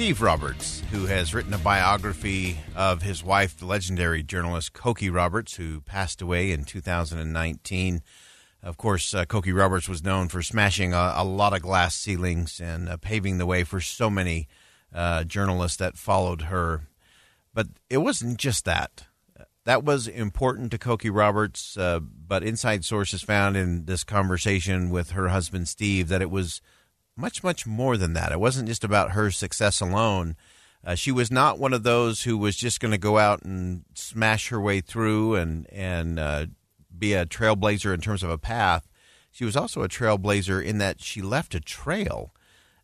Steve Roberts, who has written a biography of his wife, the legendary journalist Cokie Roberts, who passed away in 2019. Of course, uh, Roberts was known for smashing a, a lot of glass ceilings and uh, paving the way for so many uh, journalists that followed her. But it wasn't just that. That was important to Cokie Roberts, uh, but inside sources found in this conversation with her husband Steve that it was much, much more than that. It wasn't just about her success alone. Uh, she was not one of those who was just going to go out and smash her way through and and uh, be a trailblazer in terms of a path. She was also a trailblazer in that she left a trail,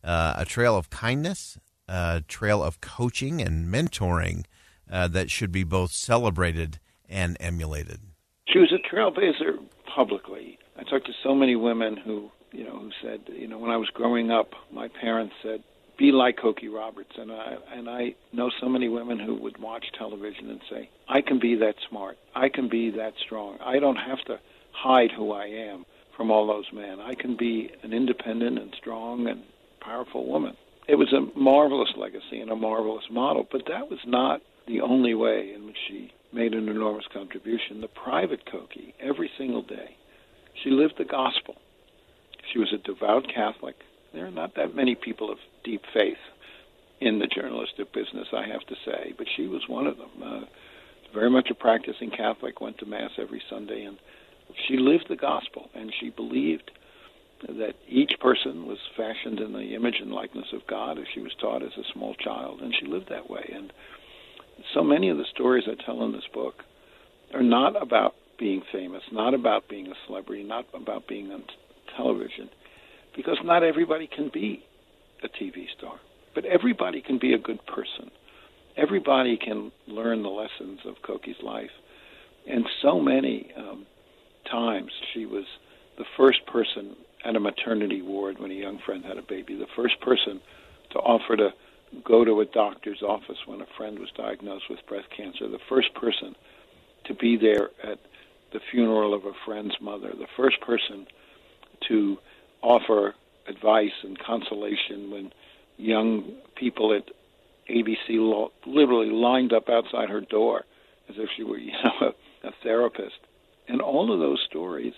uh, a trail of kindness, a trail of coaching and mentoring uh, that should be both celebrated and emulated. She was a trailblazer publicly. I talked to so many women who you know, who said, you know, when I was growing up, my parents said, "Be like Cokie Roberts," and I and I know so many women who would watch television and say, "I can be that smart. I can be that strong. I don't have to hide who I am from all those men. I can be an independent and strong and powerful woman." It was a marvelous legacy and a marvelous model, but that was not the only way in which she made an enormous contribution. The private Cokie, every single day, she lived the gospel she was a devout Catholic. There are not that many people of deep faith in the journalistic business, I have to say, but she was one of them. Uh, very much a practicing Catholic, went to Mass every Sunday, and she lived the gospel, and she believed that each person was fashioned in the image and likeness of God, as she was taught as a small child, and she lived that way. And so many of the stories I tell in this book are not about being famous, not about being a celebrity, not about being television because not everybody can be a TV star, but everybody can be a good person. Everybody can learn the lessons of Cokie's life. And so many um, times she was the first person at a maternity ward when a young friend had a baby, the first person to offer to go to a doctor's office when a friend was diagnosed with breast cancer, the first person to be there at the funeral of a friend's mother, the first person to offer advice and consolation when young people at ABC literally lined up outside her door as if she were you know, a, a therapist. And all of those stories,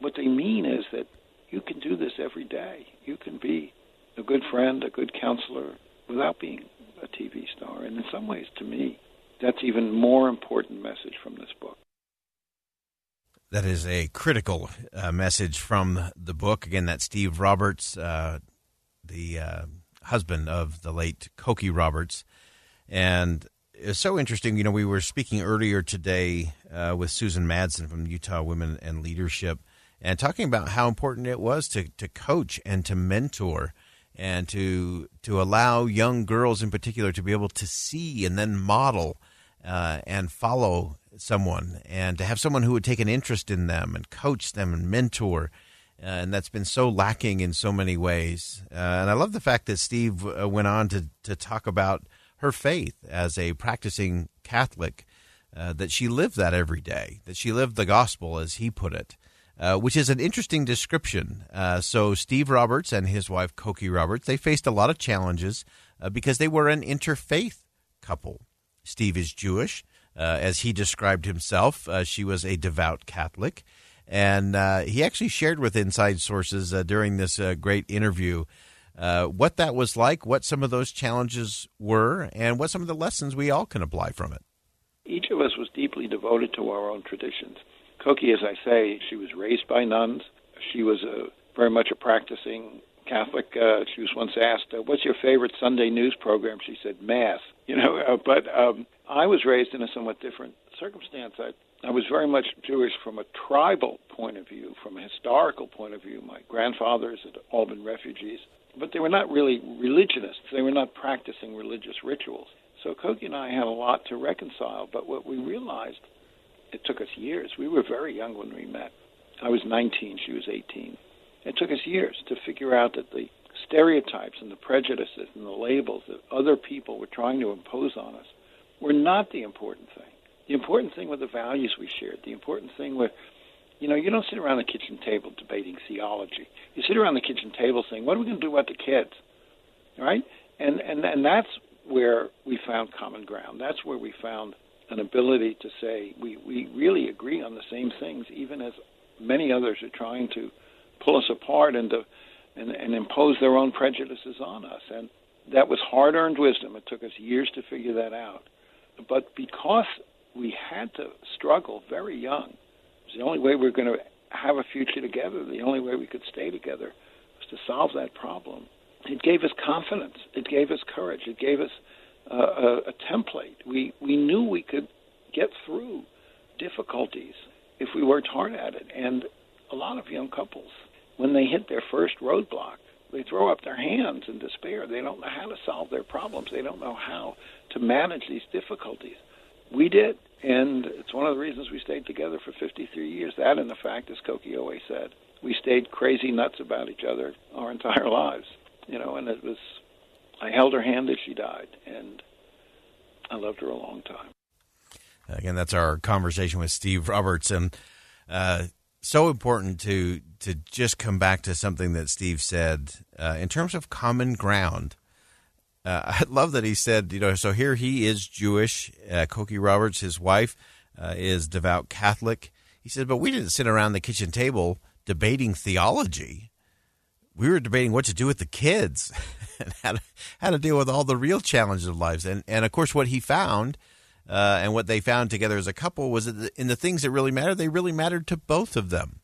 what they mean is that you can do this every day. You can be a good friend, a good counselor, without being a TV star. And in some ways, to me, that's even more important message from this book. That is a critical uh, message from the book. Again, that's Steve Roberts, uh, the uh, husband of the late Cokie Roberts. And it's so interesting. You know, we were speaking earlier today uh, with Susan Madsen from Utah Women and Leadership and talking about how important it was to, to coach and to mentor and to to allow young girls in particular to be able to see and then model uh, and follow someone and to have someone who would take an interest in them and coach them and mentor. Uh, and that's been so lacking in so many ways. Uh, and I love the fact that Steve uh, went on to, to talk about her faith as a practicing Catholic, uh, that she lived that every day, that she lived the gospel, as he put it. uh, which is an interesting description. Uh, so, Steve Roberts and his wife, Cokie Roberts, they faced a lot of challenges uh, because they were an interfaith couple. Steve is Jewish. Uh, as he described himself, uh, she was a devout Catholic. And uh, he actually shared with Inside Sources during this great interview what that was like, what some of those challenges were, and what some of the lessons we all can apply from it. Each of us was deeply devoted to our own traditions. Cokie, as I say, she was raised by nuns. She was a, very much a practicing Catholic. Uh, she was once asked, uh, "What's your favorite Sunday news program?" She said, "Mass." You know, uh, but um, I was raised in a somewhat different circumstance. I, I was very much Jewish from a tribal point of view, from a historical point of view. My grandfathers had all been refugees, but they were not really religionists. They were not practicing religious rituals. So Cokie and I had a lot to reconcile. But what we realized it took us years. We were very young when we met. I was 19, she was 18. It took us years to figure out that the stereotypes and the prejudices and the labels that other people were trying to impose on us were not the important thing. The important thing were the values we shared. The important thing were, you know, you don't sit around the kitchen table debating theology. You sit around the kitchen table saying, what are we going to do about the kids? Right? And, and, and that's where we found common ground. That's where we found an ability to say we, we really agree on the same things, even as many others are trying to pull us apart and to and, and impose their own prejudices on us. And that was hard earned wisdom. It took us years to figure that out. But because we had to struggle very young, it was the only way we were going to have a future together, the only way we could stay together was to solve that problem. It gave us confidence. It gave us courage. It gave us a, a template. We we knew we could get through difficulties if we worked hard at it. And a lot of young couples, when they hit their first roadblock, they throw up their hands in despair. They don't know how to solve their problems. They don't know how to manage these difficulties. We did, and it's one of the reasons we stayed together for 53 years. That and the fact, as Cokie always said, we stayed crazy nuts about each other our entire lives. You know, and it was I held her hand as she died, and I loved her a long time. Again, that's our conversation with Steve Roberts, and uh, so important to to just come back to something that Steve said uh, in terms of common ground. Uh, I love that he said, you know, so here he is Jewish. Uh, Cokie Roberts, his wife, uh, is devout Catholic. He said, but we didn't sit around the kitchen table debating theology we were debating what to do with the kids and how to, how to deal with all the real challenges of lives. And, and of course, what he found uh, and what they found together as a couple was that in the things that really mattered, they really mattered to both of them.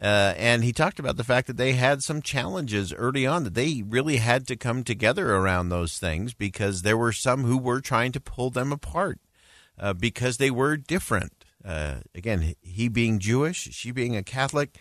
Uh, and he talked about the fact that they had some challenges early on that they really had to come together around those things because there were some who were trying to pull them apart uh, because they were different. Uh, again, he being Jewish, she being a Catholic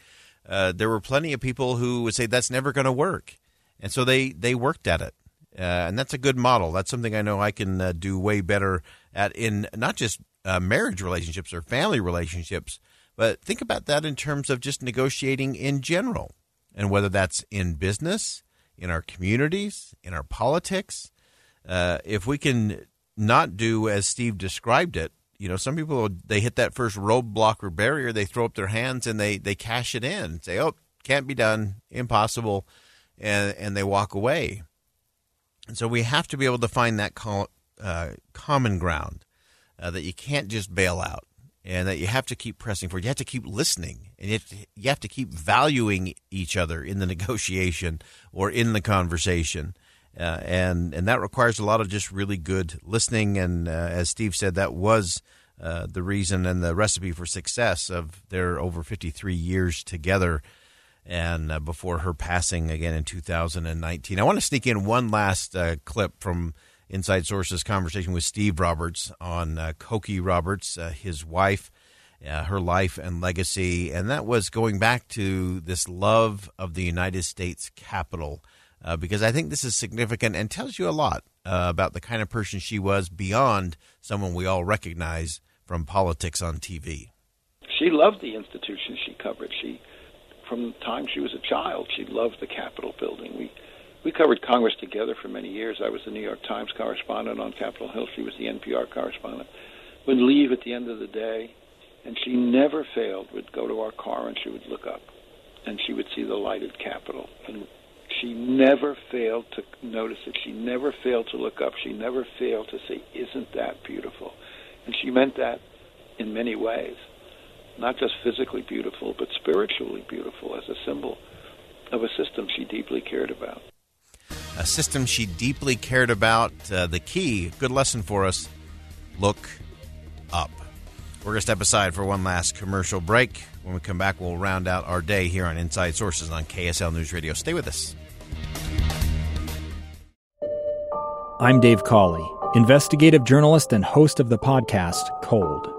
uh, there were plenty of people who would say that's never going to work, and so they they worked at it, uh, and that's a good model. That's something I know I can do way better at in not just uh, marriage relationships or family relationships, but think about that in terms of just negotiating in general, and whether that's in business, in our communities, in our politics. Uh, if we can not do as Steve described it, you know, some people they hit that first roadblock or barrier, they throw up their hands and they they cash it in, say, "Oh, can't be done, impossible," and and they walk away. And so we have to be able to find that uh, common ground uh, that you can't just bail out, and that you have to keep pressing for. You have to keep listening, and you have to, you have to keep valuing each other in the negotiation or in the conversation. Uh, and and that requires a lot of just really good listening. And uh, as Steve said, that was uh, the reason and the recipe for success of their over 53 years together. And uh, before her passing again in 2019, I want to sneak in one last uh, clip from Inside Sources conversation with Steve Roberts on uh, Cokie Roberts, his wife. Uh, her life and legacy, and that was going back to this love of the United States Capitol uh, because I think this is significant and tells you a lot uh, about the kind of person she was beyond someone we all recognize from politics on TV. She loved the institution she covered. She, from the time she was a child, she loved the Capitol building. We we covered Congress together for many years. I was the New York Times correspondent on Capitol Hill. She was the NPR correspondent. Would leave at the end of the day, And she never failed, would go to our car and she would look up and she would see the lighted Capitol. And she never failed to notice it. She never failed to look up. She never failed to say, Isn't that beautiful? And she meant that in many ways. Not just physically beautiful, but spiritually beautiful as a symbol of a system she deeply cared about. A system she deeply cared about. Uh, the key, good lesson for us look up. We're going to step aside for one last commercial break. When we come back, we'll round out our day here on Inside Sources on KSL News Radio. Stay with us. I'm Dave Cawley, investigative journalist and host of the podcast Cold.